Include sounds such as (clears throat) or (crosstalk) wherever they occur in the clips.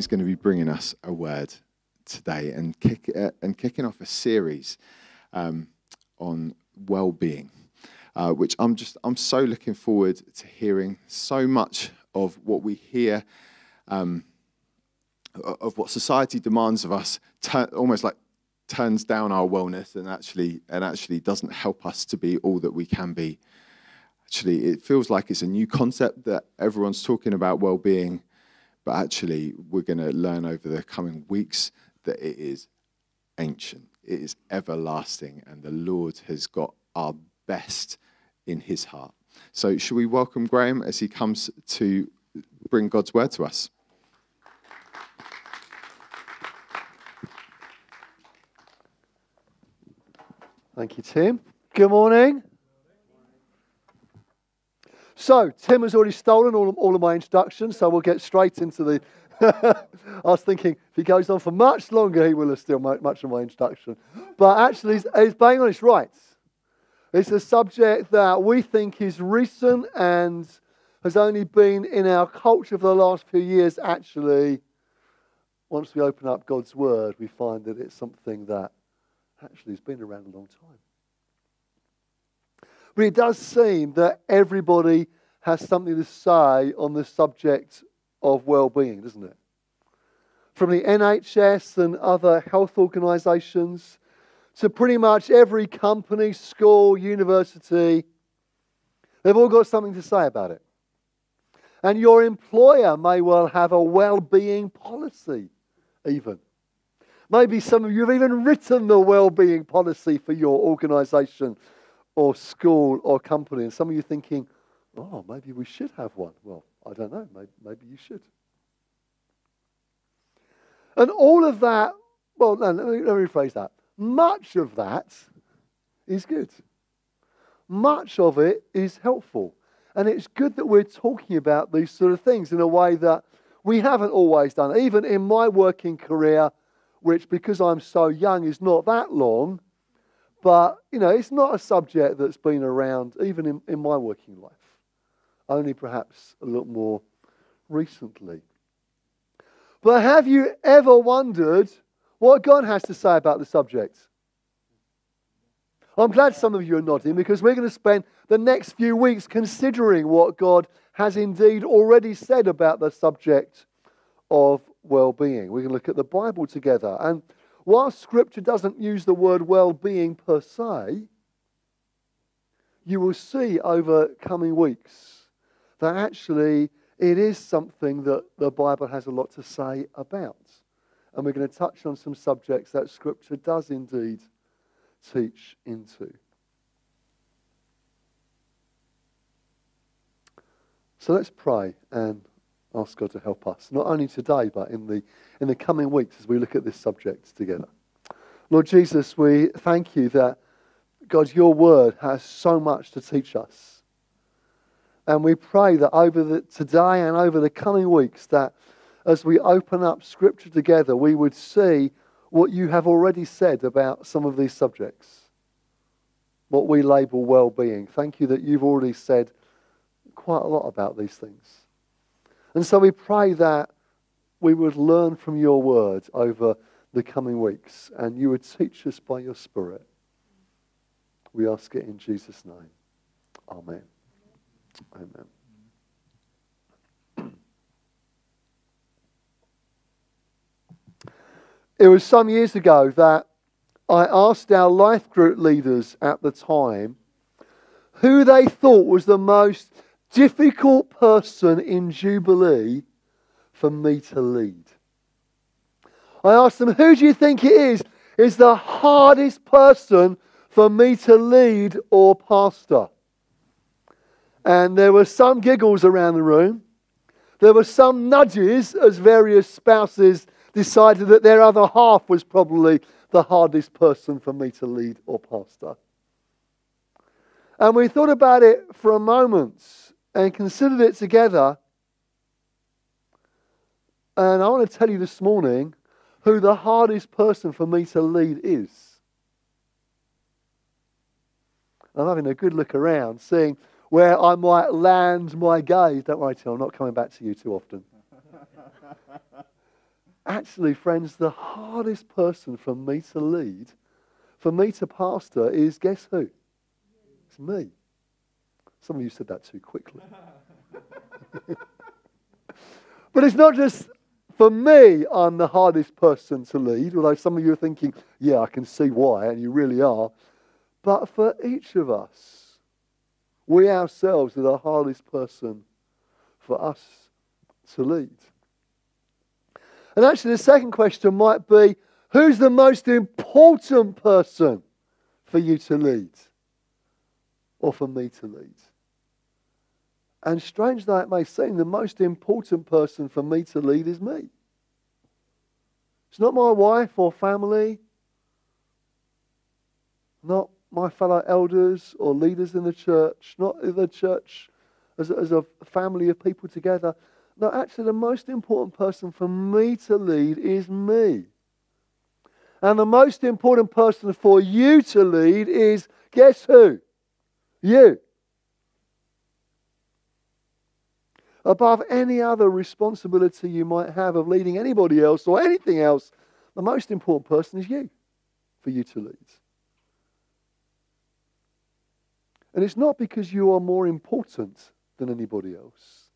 is going to be bringing us a word today and, kick, uh, and kicking off a series um, on well-being, uh, which I'm just I'm so looking forward to hearing. So much of what we hear, um, of what society demands of us, almost like turns down our wellness and actually and actually doesn't help us to be all that we can be. Actually, it feels like it's a new concept that everyone's talking about well-being, but actually we're going to learn over the coming weeks that it is ancient, it is everlasting, and the Lord has got our best in his heart. So, should we welcome Graham as he comes to bring God's word to us? Thank you, Tim. Good morning. So, Tim has already stolen all of, all of my introductions, so we'll get straight into the (laughs) I was thinking, if he goes on for much longer, he will have still much of my introduction. But actually, he's, he's bang on his rights. It's a subject that we think is recent and has only been in our culture for the last few years. Actually, once we open up God's Word, we find that it's something that actually has been around a long time. But it does seem that everybody has something to say on the subject of well-being, doesn't it? From the NHS and other health organisations to pretty much every company, school, university, they've all got something to say about it. And your employer may well have a well-being policy, even. Maybe some of you have even written the well-being policy for your organisation or school or company. And some of you thinking, oh, maybe we should have one. Well, I don't know. Maybe, maybe you should. And all of that, well, no, let me, let me rephrase that. Much of that is good. Much of it is helpful. And it's good that we're talking about these sort of things in a way that we haven't always done. Even in my working career, which because I'm so young is not that long, but you know, it's not a subject that's been around even in, in my working life only perhaps a little more recently. But have you ever wondered what God has to say about the subject? I'm glad some of you are nodding because we're going to spend the next few weeks considering what God has indeed already said about the subject of well being. We're going to look at the Bible together. And while Scripture doesn't use the word well being per se, you will see over coming weeks that actually it is something that the Bible has a lot to say about. And we're going to touch on some subjects that Scripture does indeed teach into. So let's pray and ask God to help us, not only today, but in the, in the coming weeks as we look at this subject together. Lord Jesus, we thank you that, God, your word has so much to teach us. And we pray that over the, today and over the coming weeks, that as we open up Scripture together, we would see what you have already said about some of these subjects, what we label well being. Thank you that you've already said quite a lot about these things. And so we pray that we would learn from your word over the coming weeks and you would teach us by your Spirit. We ask it in Jesus' name. Amen. Amen. It was some years ago that I asked our life group leaders at the time who they thought was the most difficult person in Jubilee for me to lead. I asked them, who do you think it is is the hardest person for me to lead or pastor? And there were some giggles around the room. There were some nudges as various spouses decided that their other half was probably the hardest person for me to lead or pastor. And we thought about it for a moment and considered it together. And I want to tell you this morning who the hardest person for me to lead is. I'm having a good look around, seeing where I might land my gaze. Don't worry, Tim, I'm not coming back to you too often. (laughs) Actually, friends, the hardest person for me to lead, for me to pastor, is guess who? It's me. Some of you said that too quickly. (laughs) but it's not just for me, I'm the hardest person to lead, although some of you are thinking, yeah, I can see why, and you really are. But for each of us, we ourselves are the hardest person for us to lead. And actually, the second question might be who's the most important person for you to lead or for me to lead? And strange though it may seem, the most important person for me to lead is me. It's not my wife or family, not my fellow elders or leaders in the church, not the church as a, as a family of people together. No, actually, the most important person for me to lead is me. And the most important person for you to lead is guess who? You. Above any other responsibility you might have of leading anybody else or anything else, the most important person is you for you to lead. And it's not because you are more important than anybody else.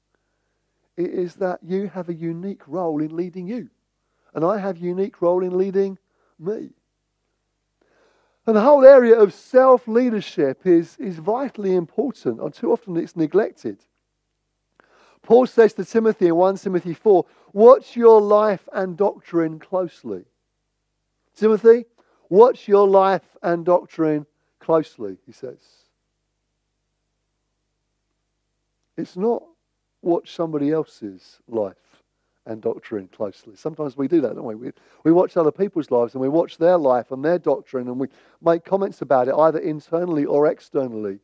It is that you have a unique role in leading you. And I have a unique role in leading me. And the whole area of self leadership is, is vitally important, and too often it's neglected. Paul says to Timothy in 1 Timothy 4 Watch your life and doctrine closely. Timothy, watch your life and doctrine closely, he says. It's not watch somebody else's life and doctrine closely. Sometimes we do that, don't we? we? We watch other people's lives and we watch their life and their doctrine and we make comments about it either internally or externally.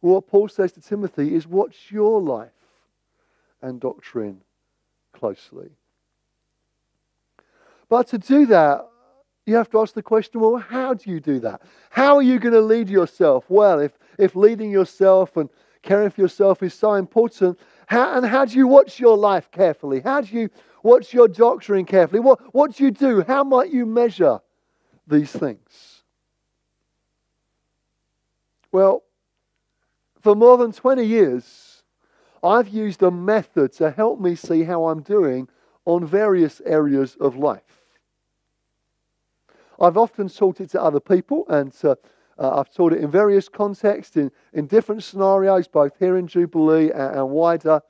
Well, what Paul says to Timothy is watch your life and doctrine closely. But to do that, you have to ask the question well, how do you do that? How are you going to lead yourself? Well, if, if leading yourself and caring for yourself is so important, how, and how do you watch your life carefully? How do you watch your doctrine carefully? What, what do you do? How might you measure these things? Well, for more than 20 years, I've used a method to help me see how I'm doing on various areas of life. I've often taught it to other people, and uh, uh, I've taught it in various contexts, in, in different scenarios, both here in Jubilee and, and wider,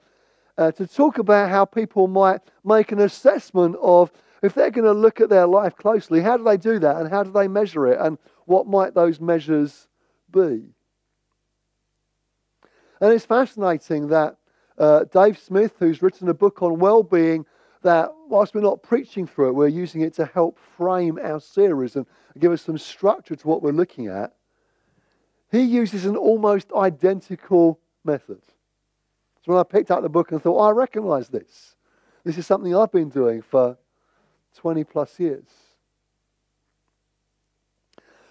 uh, to talk about how people might make an assessment of if they're going to look at their life closely, how do they do that, and how do they measure it, and what might those measures be? And it's fascinating that uh, Dave Smith, who's written a book on well-being, that whilst we're not preaching through it, we're using it to help frame our series and give us some structure to what we're looking at. He uses an almost identical method. So when I picked up the book and thought, oh, I recognize this. This is something I've been doing for 20 plus years.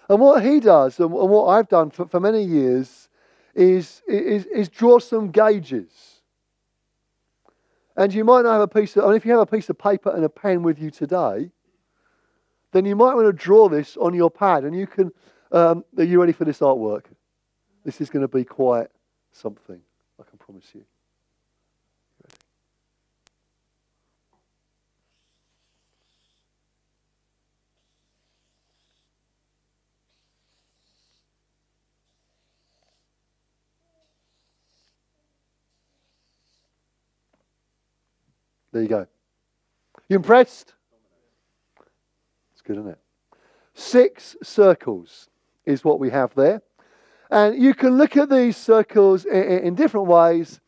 And what he does, and what I've done for, for many years, is, is, is draw some gauges and you might not have a piece of, and if you have a piece of paper and a pen with you today, then you might want to draw this on your pad. And you can, um, are you ready for this artwork? This is going to be quite something, I can promise you. There you go. You impressed? It's good, isn't it? Six circles is what we have there. And you can look at these circles in, in different ways.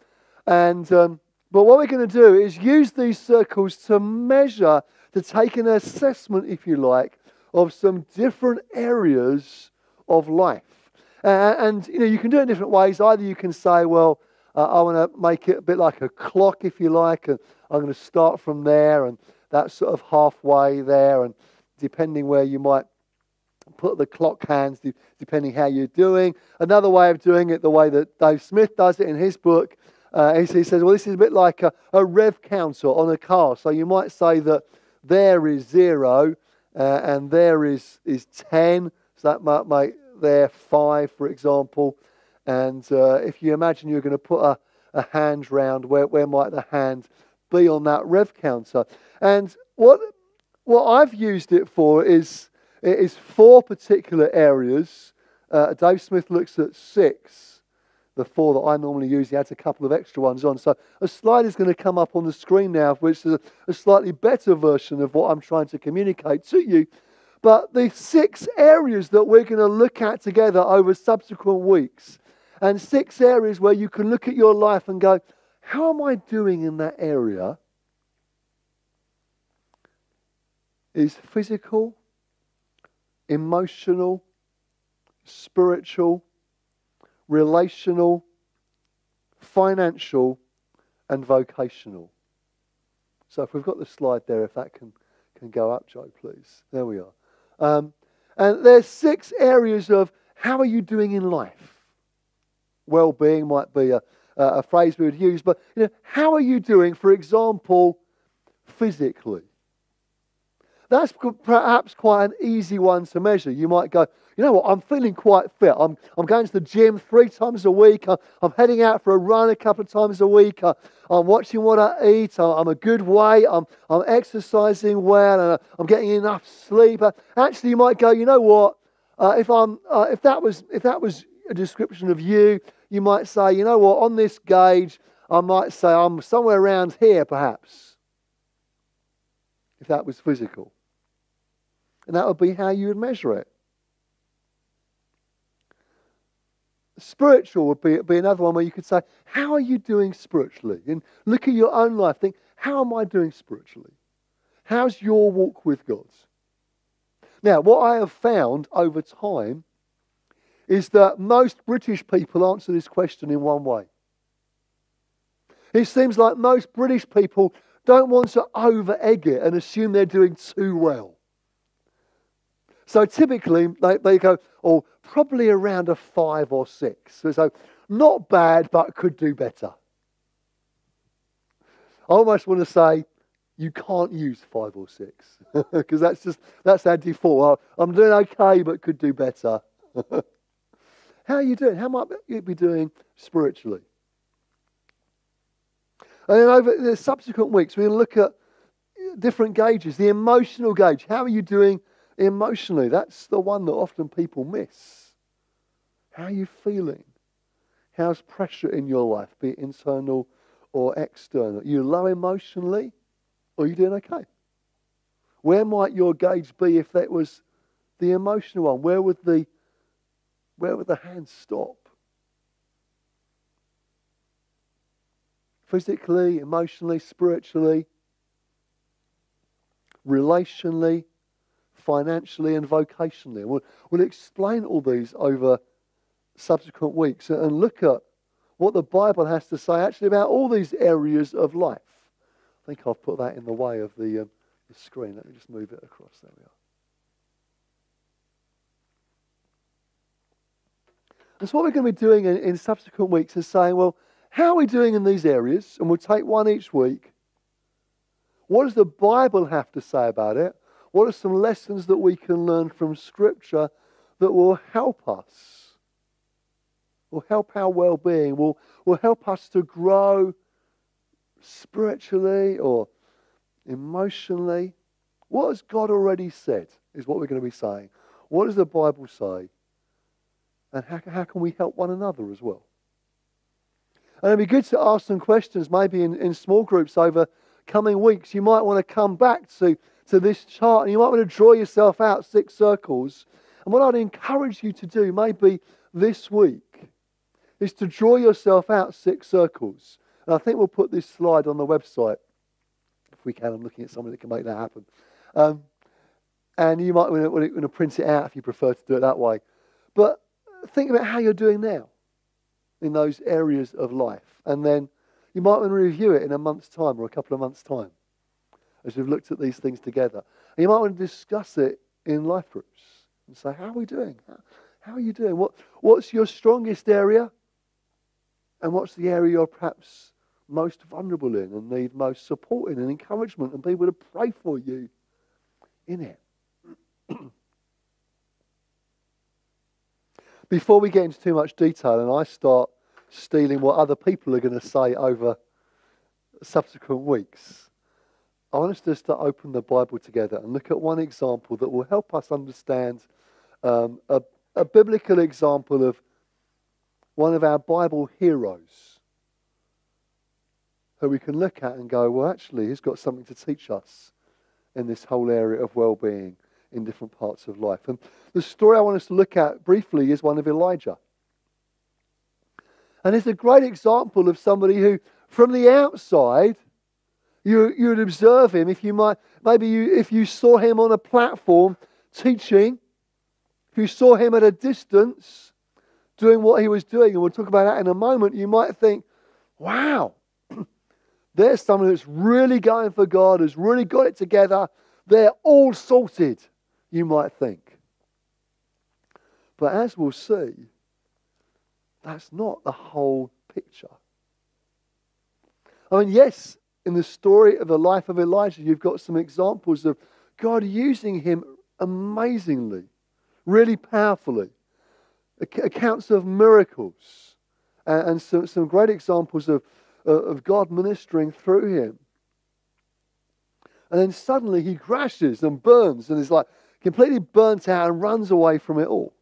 And um, but what we're going to do is use these circles to measure, to take an assessment, if you like, of some different areas of life. And you know, you can do it in different ways. Either you can say, well, uh, I want to make it a bit like a clock, if you like, and I'm going to start from there, and that's sort of halfway there, and depending where you might put the clock hands, depending how you're doing. Another way of doing it, the way that Dave Smith does it in his book, uh, he, says, well, this is a bit like a, a rev counter on a car. So you might say that there is zero uh, and there is, is 10. So that might make there five, for example. And uh, if you imagine you're going to put a, a hand round, where, where might the hand be on that rev counter? And what, what I've used it for is, is four particular areas. Uh, Dave Smith looks at six the four that I normally use. He adds a couple of extra ones on. So a slide is going to come up on the screen now, which is a, a slightly better version of what I'm trying to communicate to you. But the six areas that we're going to look at together over subsequent weeks, and six areas where you can look at your life and go, how am I doing in that area? Is physical, emotional, spiritual, relational, financial, and vocational. So if we've got the slide there, if that can, can go up, Joe, please. There we are. Um, and there's six areas of how are you doing in life? Well-being might be a, a phrase we would use, but you know, how are you doing, for example, physically? That's perhaps quite an easy one to measure. You might go, you know what, I'm feeling quite fit. I'm, I'm going to the gym three times a week. I'm, I'm heading out for a run a couple of times a week. I, am watching what I eat. I, am a good weight. I'm, I'm exercising well and I'm getting enough sleep. Uh, actually, you might go, you know what, uh, if, I'm, uh, if, that was, if that was a description of you, you might say, you know what, on this gauge, I might say I'm somewhere around here perhaps. If that was physical. And that would be how you would measure it. Spiritual would be, be another one where you could say, How are you doing spiritually? And look at your own life. Think, How am I doing spiritually? How's your walk with God? Now, what I have found over time is that most British people answer this question in one way. It seems like most British people don't want to over egg it and assume they're doing too well. So typically they, they go, oh, probably around a five or six. So, not bad, but could do better. I almost want to say you can't use five or six (laughs) because that's just that's our default. I'm doing okay, but could do better. (laughs) How are you doing? How might you be doing spiritually? And then over the subsequent weeks, we're going to look at different gauges. The emotional gauge. How are you doing emotionally. That's the one that often people miss. How are you feeling? How's pressure in your life, be it internal or external? Are you low emotionally or are you doing okay? Where might your gauge be if that was the emotional one? Where would the where would the hand stop? Physically, emotionally, spiritually, relationally, financially and vocationally. We'll, we'll explain all these over subsequent weeks and look at what the Bible has to say actually about all these areas of life. I think I've put that in the way of the, um, the screen. Let me just move it across. There we are. And so what we're going to be doing in, in subsequent weeks is saying, well, how are we doing in these areas? And we'll take one each week. What does the Bible have to say about it? What are some lessons that we can learn from Scripture that will help us? Will help our well being, will, will help us to grow spiritually or emotionally. What has God already said is what we're going to be saying. What does the Bible say? And how, how can we help one another as well? And it'd be good to ask some questions maybe in, in small groups over coming weeks. You might want to come back to to this chart, and you might want to draw yourself out six circles. And what I'd encourage you to do, maybe this week, is to draw yourself out six circles. And I think we'll put this slide on the website if we can. I'm looking at somebody that can make that happen. Um, and you might want to, want to print it out if you prefer to do it that way. But think about how you're doing now. in those areas of life. And then you might want to review it in a month's time or a couple of months' time as we've looked at these things together. And you might want to discuss it in life groups and say, How are we doing? How, are you doing? What, what's your strongest area? And what's the area you're perhaps most vulnerable in and need most support in and encouragement and people to pray for you in it? (clears throat) Before we get into too much detail and I start stealing what other people are going to say over subsequent weeks, I want us just to open the Bible together and look at one example that will help us understand um, a, a biblical example of one of our Bible heroes who we can look at and go, well, actually, he's got something to teach us in this whole area of well being in different parts of life. And the story I want us to look at briefly is one of Elijah. And it's a great example of somebody who, from the outside, you, you would observe him if you might, maybe you, if you saw him on a platform teaching, if you saw him at a distance doing what he was doing, and we'll talk about that in a moment, you might think, wow, (clears throat) there's someone that's really going for God, has really got it together. They're all sorted, you might think. But as we'll see, that's not the whole picture. I mean, yes, in the story of the life of Elijah, you've got some examples of God using him amazingly, really powerfully. Accounts of miracles and some, some great examples of, uh, of God ministering through him. And then suddenly he crashes and burns and is like completely burnt out and runs away from it all.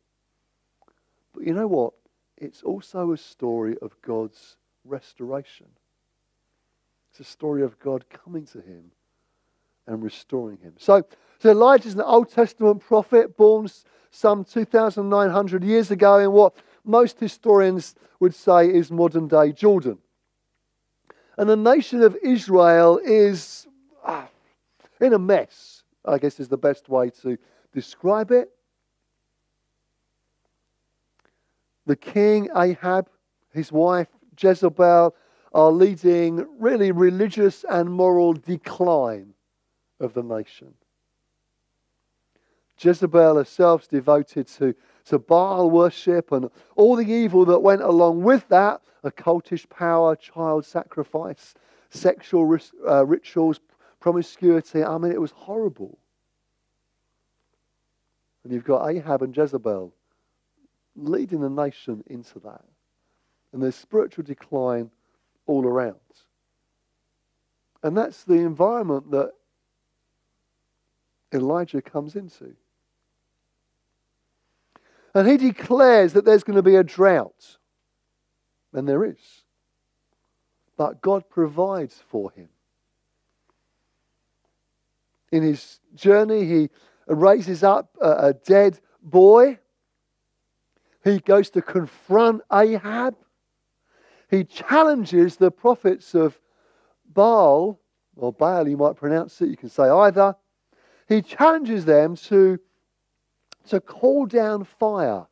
But you know what? It's also a story of God's restoration. It's a story of God coming to him and restoring him. So, so Elijah is an Old Testament prophet born some 2,900 years ago in what most historians would say is modern day Jordan. And the nation of Israel is ah, in a mess, I guess is the best way to describe it. The king Ahab, his wife Jezebel, are leading really religious and moral decline of the nation. Jezebel herself is devoted to, to Baal worship and all the evil that went along with that occultish power, child sacrifice, sexual uh, rituals, promiscuity. I mean, it was horrible. And you've got Ahab and Jezebel leading the nation into that. And there's spiritual decline all around. And that's the environment that Elijah comes into. And he declares that there's going to be a drought. And there is. But God provides for him. In his journey, he raises up a, a dead boy. He goes to confront Ahab he challenges the prophets of Baal, or Baal, you might pronounce it, you can say either. He challenges them to, to call down fire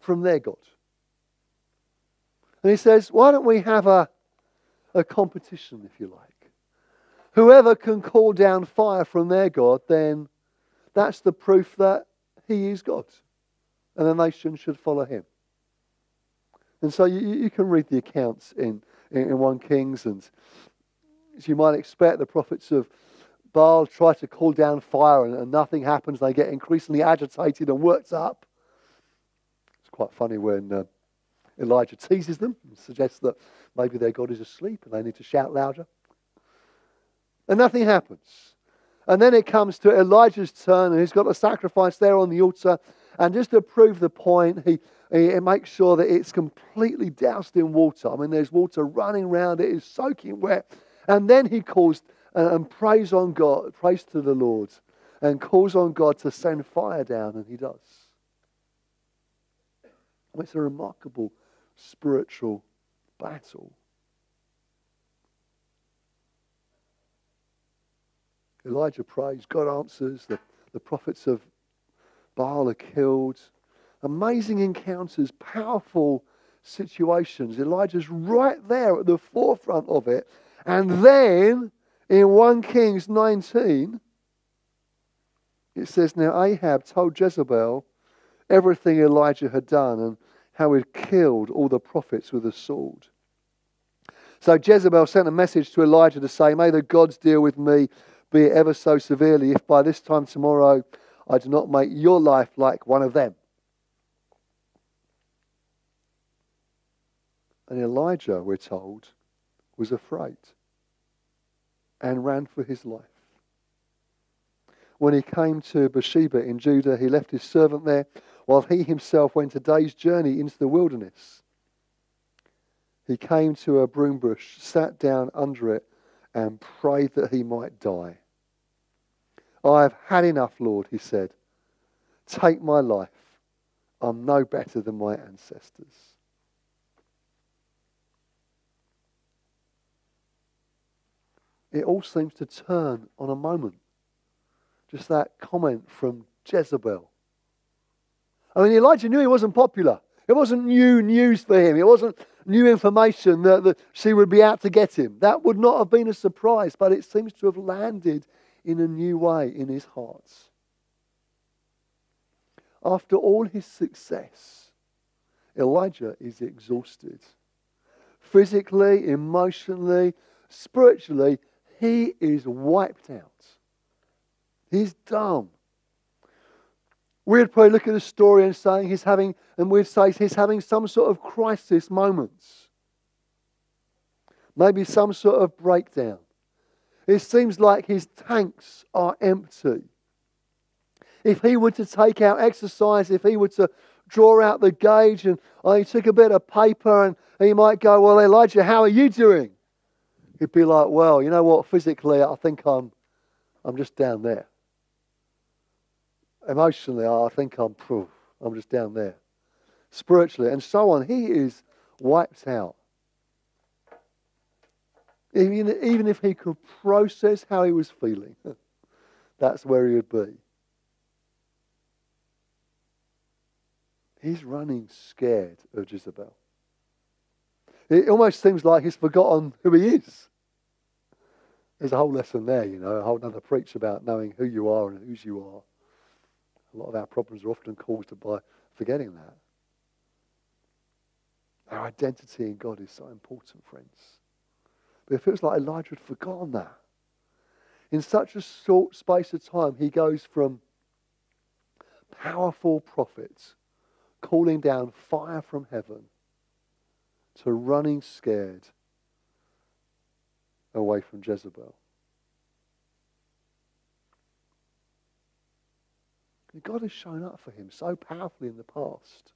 from their God. And he says, Why don't we have a, a competition, if you like? Whoever can call down fire from their God, then that's the proof that he is God. And the nation should follow him. And so you, you can read the accounts in, in, in 1 Kings, and as you might expect, the prophets of Baal try to call down fire and, and nothing happens. They get increasingly agitated and worked up. It's quite funny when uh, Elijah teases them and suggests that maybe their God is asleep and they need to shout louder. And nothing happens. And then it comes to Elijah's turn, and he's got the sacrifice there on the altar. And just to prove the point, he, he makes sure that it's completely doused in water. I mean, there's water running around, it is soaking wet. And then he calls uh, and prays on God, prays to the Lord, and calls on God to send fire down, and he does. It's a remarkable spiritual battle. Elijah prays, God answers, the, the prophets of Baal are killed. Amazing encounters, powerful situations. Elijah's right there at the forefront of it. And then in 1 Kings 19, it says, Now Ahab told Jezebel everything Elijah had done and how he'd killed all the prophets with a sword. So Jezebel sent a message to Elijah to say, May the gods deal with me, be it ever so severely, if by this time tomorrow I do not make your life like one of them. And Elijah, we're told, was afraid and ran for his life. When he came to Beersheba in Judah, he left his servant there while he himself went a day's journey into the wilderness. He came to a broom bush, sat down under it, and prayed that he might die. I have had enough, Lord, he said. Take my life. I'm no better than my ancestors. It all seems to turn on a moment. Just that comment from Jezebel. I mean, Elijah knew he wasn't popular. It wasn't new news for him. It wasn't new information that, that she would be out to get him. That would not have been a surprise, but it seems to have landed in a new way in his heart. After all his success, Elijah is exhausted. Physically, emotionally, spiritually, he is wiped out. He's done. We'd probably look at the story and saying he's having, and we'd say he's having some sort of crisis moments. Maybe some sort of breakdown. It seems like his tanks are empty. If he were to take out exercise, if he were to draw out the gauge and oh, he took a bit of paper and he might go, Well, Elijah, how are you doing? He'd be like, Well, you know what, physically, I think I'm, I'm just down there emotionally, I think I'm. I'm just down there. Spiritually, and so on. He is wiped out. Even, even if he could process how he was feeling, (laughs) that's where he would be. He's running scared of Jezebel. It almost seems like he's forgotten who he is. There's a whole lesson there, you know, a whole other preach about knowing who you are and whose you are. A lot of our problems are often caused by forgetting that. Our identity in God is so important, friends. But it feels like Elijah had forgotten that. In such a short space of time, he goes from powerful prophets calling down fire from heaven to running scared away from Jezebel. God has shown up for him so powerfully in the past.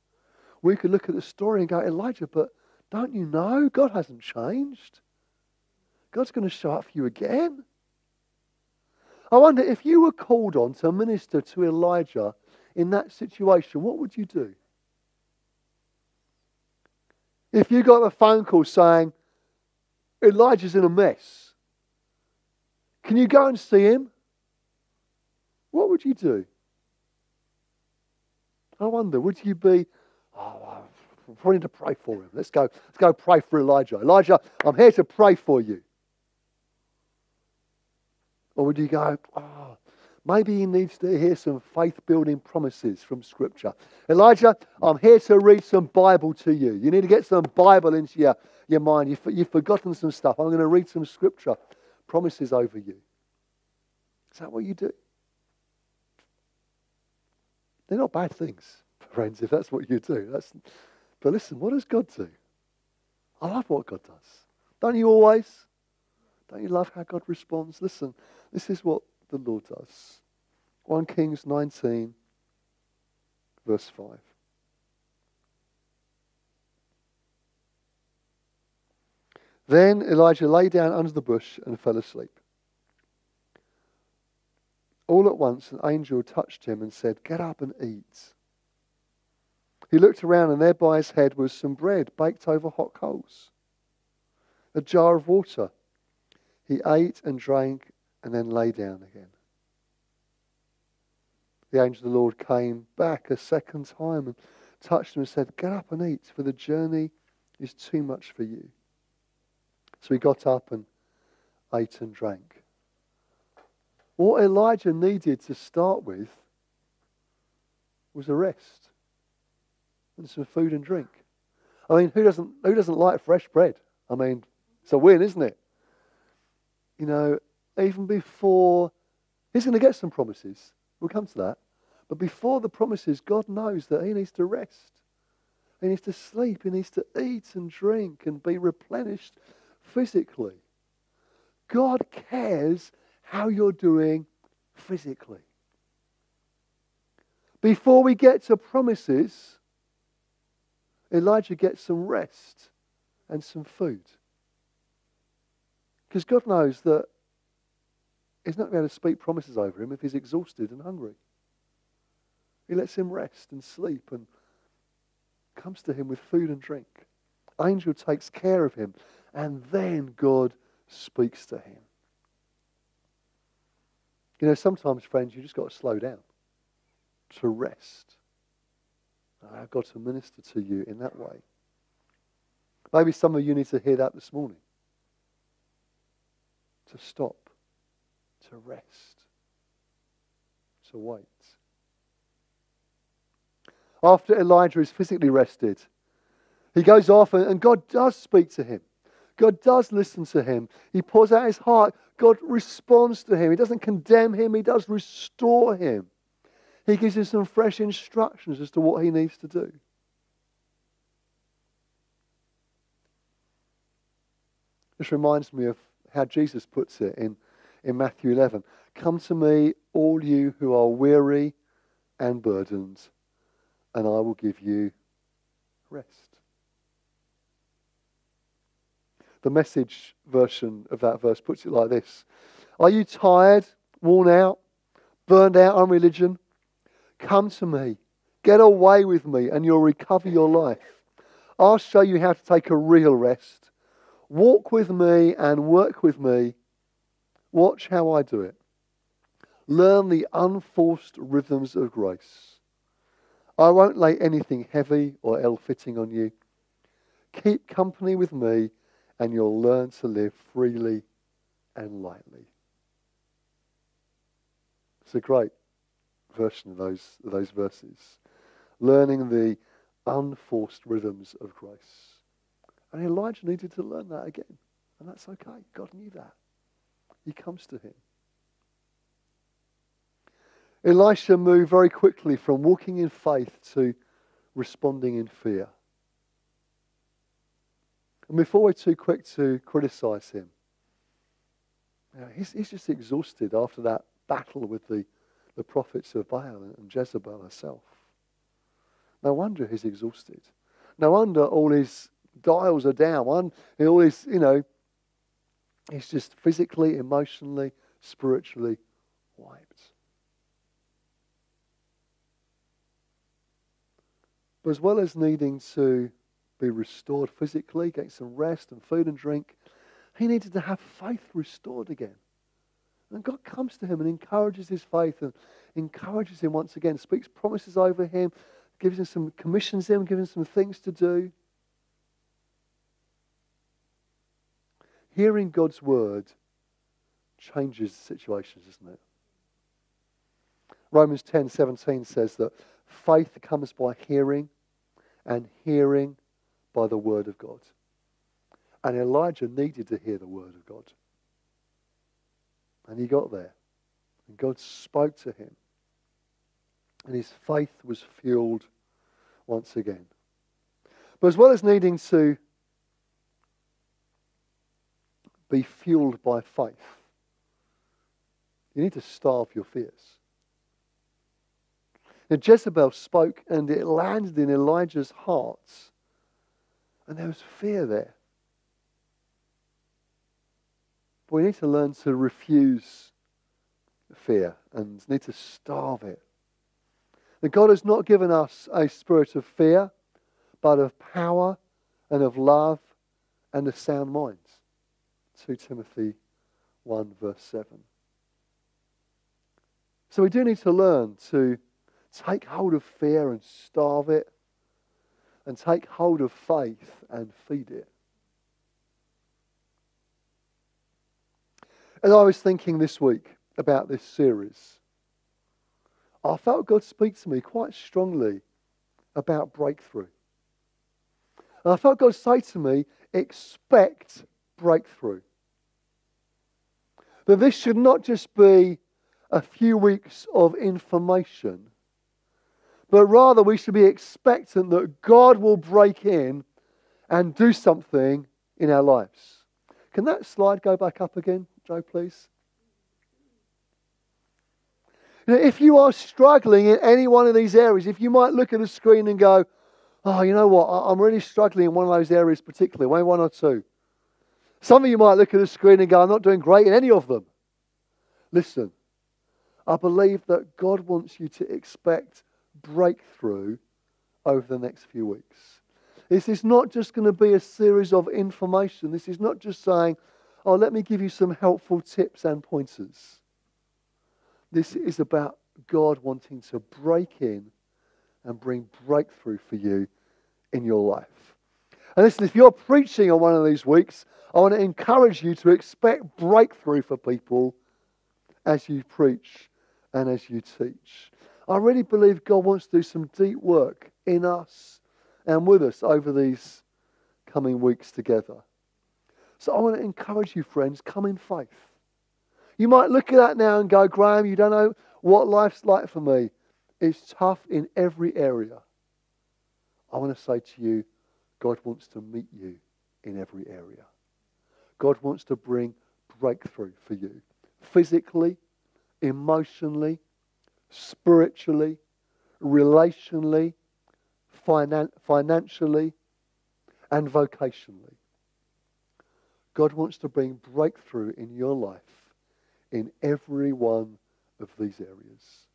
We could look at the story and go, Elijah, but don't you know God hasn't changed? God's going to show up for you again. I wonder if you were called on to minister to Elijah in that situation, what would you do? If you got a phone call saying, Elijah's in a mess, can you go and see him? What would you do? I wonder, would you be, oh, we need to pray for him. Let's go, let's go pray for Elijah. Elijah, I'm here to pray for you. Or would you go, oh, maybe he needs to hear some faith building promises from Scripture. Elijah, I'm here to read some Bible to you. You need to get some Bible into your, your mind. You've, you've forgotten some stuff. I'm going to read some Scripture promises over you. Is that what you do? They're not bad things, friends, if that's what you do. That's, but listen, what does God do? I love what God does. Don't you always? Don't you love how God responds? Listen, this is what the Lord does. 1 Kings 19, verse 5. Then Elijah lay down under the bush and fell asleep. All at once, an angel touched him and said, Get up and eat. He looked around, and there by his head was some bread baked over hot coals, a jar of water. He ate and drank and then lay down again. The angel of the Lord came back a second time and touched him and said, Get up and eat, for the journey is too much for you. So he got up and ate and drank. What Elijah needed to start with was a rest and some food and drink. I mean, who doesn't, who doesn't like fresh bread? I mean, it's a win, isn't it? You know, even before, he's going to get some promises. We'll come to that. But before the promises, God knows that he needs to rest. He needs to sleep. He needs to eat and drink and be replenished physically. God cares how you're doing physically. Before we get to promises, Elijah gets some rest and some food. Because God knows that He's not going to speak promises over him if he's exhausted and hungry. He lets him rest and sleep and comes to him with food and drink. Angel takes care of him, and then God speaks to him. You know, sometimes, friends, you just got to slow down to rest. I've got to minister to you in that way. Maybe some of you need to hear that this morning. To stop, to rest, to wait. After Elijah is physically rested, he goes off and God does speak to him. God does listen to him. He pours out his heart. God responds to him. He doesn't condemn him, he does restore him. He gives him some fresh instructions as to what he needs to do. This reminds me of how Jesus puts it in, in Matthew 11 Come to me, all you who are weary and burdened, and I will give you rest. The message version of that verse puts it like this Are you tired, worn out, burned out on religion? Come to me. Get away with me, and you'll recover your life. I'll show you how to take a real rest. Walk with me and work with me. Watch how I do it. Learn the unforced rhythms of grace. I won't lay anything heavy or ill fitting on you. Keep company with me and you'll learn to live freely and lightly. It's a great version of those, of those verses. Learning the unforced rhythms of grace. And Elijah needed to learn that again. And that's okay. God knew that. He comes to him. Elisha moved very quickly from walking in faith to responding in fear. And before we're too quick to criticize him, you know, he's, he's just exhausted after that battle with the, the prophets of Baal and Jezebel herself. No wonder he's exhausted. No wonder all his dials are down. One, all his, you know, he's just physically, emotionally, spiritually wiped. But as well as needing to be restored physically, get some rest and food and drink. He needed to have faith restored again. And God comes to him and encourages his faith and encourages him once again, speaks promises over him, gives him some, commissions him, gives him some things to do. Hearing God's word changes situations, doesn't it? Romans 10 17 says that faith comes by hearing, and hearing by the word of God. And Elijah needed to hear the word of God. And he got there. And God spoke to him. And his faith was fueled once again. But as well as needing to be fueled by faith, you need to starve your fears. Now, Jezebel spoke, and it landed in Elijah's heart and there was fear there. But we need to learn to refuse fear and need to starve it. That God has not given us a spirit of fear, but of power and of love and a sound mind. 2 Timothy 1, verse 7. So we do need to learn to take hold of fear and starve it and take hold of faith and feed it. As I was thinking this week about this series, I felt God speak to me quite strongly about breakthrough. And I felt God say to me, expect breakthrough. That this should not just be a few weeks of information, but rather we should be expectant that God will break in and do something in our lives. Can that slide go back up again, Joe, please? If you are struggling in any one of these areas, if you might look at a screen and go, oh, you know what, I'm really struggling in one of those areas particularly, one or two. Some of you might look at a screen and go, I'm not doing great in any of them. Listen, I believe that God wants you to expect breakthrough over the next few weeks. This is not just going to be a series of information. This is not just saying, oh, let me give you some helpful tips and pointers. This is about God wanting to break in and bring breakthrough for you in your life. And listen, if you're preaching on one of these weeks, I want to encourage you to expect breakthrough for people as you preach and as you teach. I really believe God wants to do some deep work in us and with us over these coming weeks together. So I want to encourage you, friends, come in faith. You might look at that now and go, Graham, you don't know what life's like for me. It's tough in every area. I want to say to you, God wants to meet you in every area. God wants to bring breakthrough for you physically, emotionally, spiritually, relationally, finan- financially, and vocationally. God wants to bring breakthrough in your life in every one of these areas.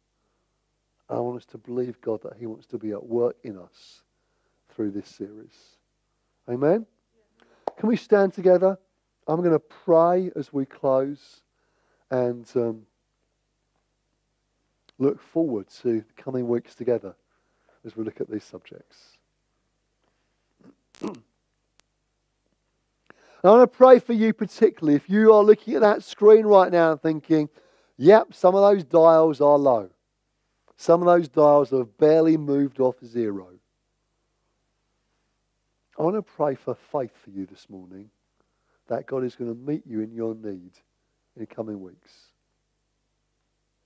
I want us to believe, God, that He wants to be at work in us through this series. Amen? Can we stand together? I'm going to pray as we close and um, look forward to the coming weeks together as we look at these subjects. (clears throat) I want to pray for you particularly if you are looking at that screen right now and thinking, yep, some of those dials are low. Some of those dials have barely moved off zero. I want to pray for faith for you this morning that God is going to meet you in your need in the coming weeks.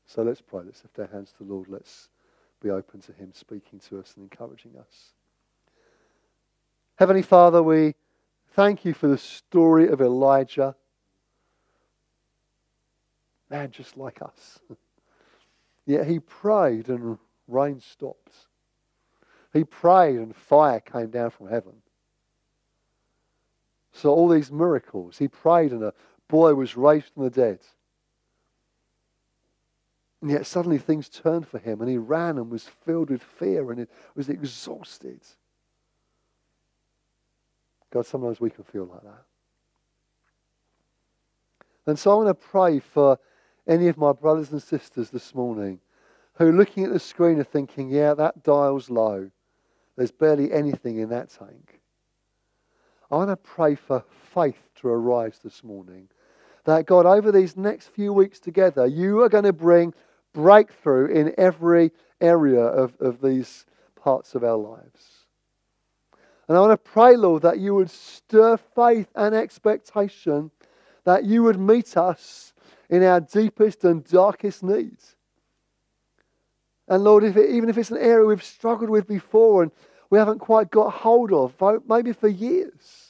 So let's pray. Let's lift our hands to the Lord. Let's be open to Him speaking to us and encouraging us. Heavenly Father, we thank you for the story of Elijah. Man, just like us. (laughs) Yet he prayed and rain stopped. He prayed and fire came down from heaven. So all these miracles. He prayed and a boy was raised from the dead. And yet suddenly things turned for him and he ran and was filled with fear and was exhausted. God, sometimes we can feel like that. And so I want to pray for any of my brothers and sisters this morning who are looking at the screen and thinking, yeah, that dial's low. There's barely anything in that tank. I want to pray for faith to arise this morning. That God, over these next few weeks together, you are going to bring breakthrough in every area of, of these parts of our lives. And I want to pray, Lord, that you would stir faith and expectation, that you would meet us in our deepest and darkest needs. And Lord, if it, even if it's an area we've struggled with before and we haven't quite got hold of, maybe for years,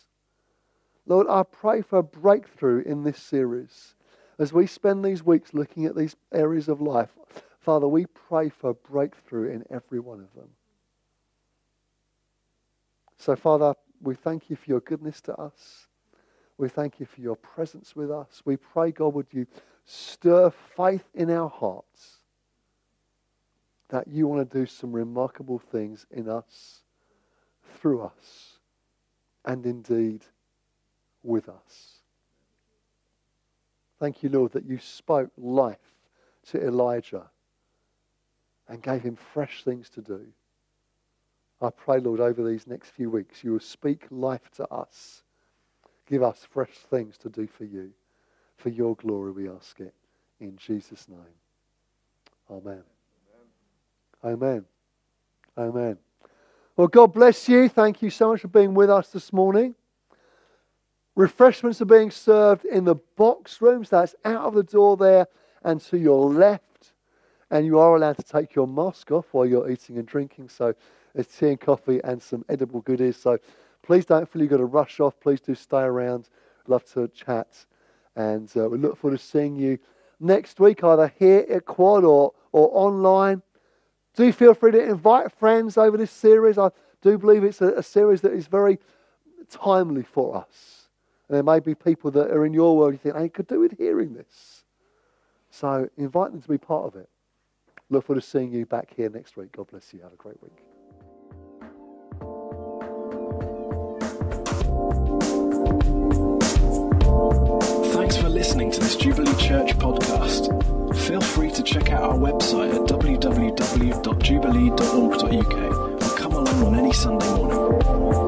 Lord, I pray for a breakthrough in this series. As we spend these weeks looking at these areas of life, Father, we pray for breakthrough in every one of them. So, Father, we thank you for your goodness to us. We thank you for your presence with us. We pray, God, would you stir faith in our hearts that you want to do some remarkable things in us, through us, and indeed with us. Thank you, Lord, that you spoke life to Elijah and gave him fresh things to do. I pray, Lord, over these next few weeks, you will speak life to us. Give us fresh things to do for you. For your glory, we ask it. In Jesus' name. Amen. Amen. Amen. Well, God bless you. Thank you so much for being with us this morning. Refreshments are being served in the box rooms. That's out of the door there and to your left. And you are allowed to take your mask off while you're eating and drinking. So there's tea and coffee and some edible goodies. So please don't feel you've got to rush off. Please do stay around. Love to chat. And uh, we look forward to seeing you next week, either here at Quad or, or online. Do feel free to invite friends over this series. I do believe it's a, a series that is very timely for us. And there may be people that are in your world you think, I could do with hearing this. So invite them to be part of it. Look forward to seeing you back here next week. God bless you. Have a great week. Thanks for listening to this Jubilee Church podcast. Feel free to check out our website at www.jubilee.org.uk or come along on any Sunday morning.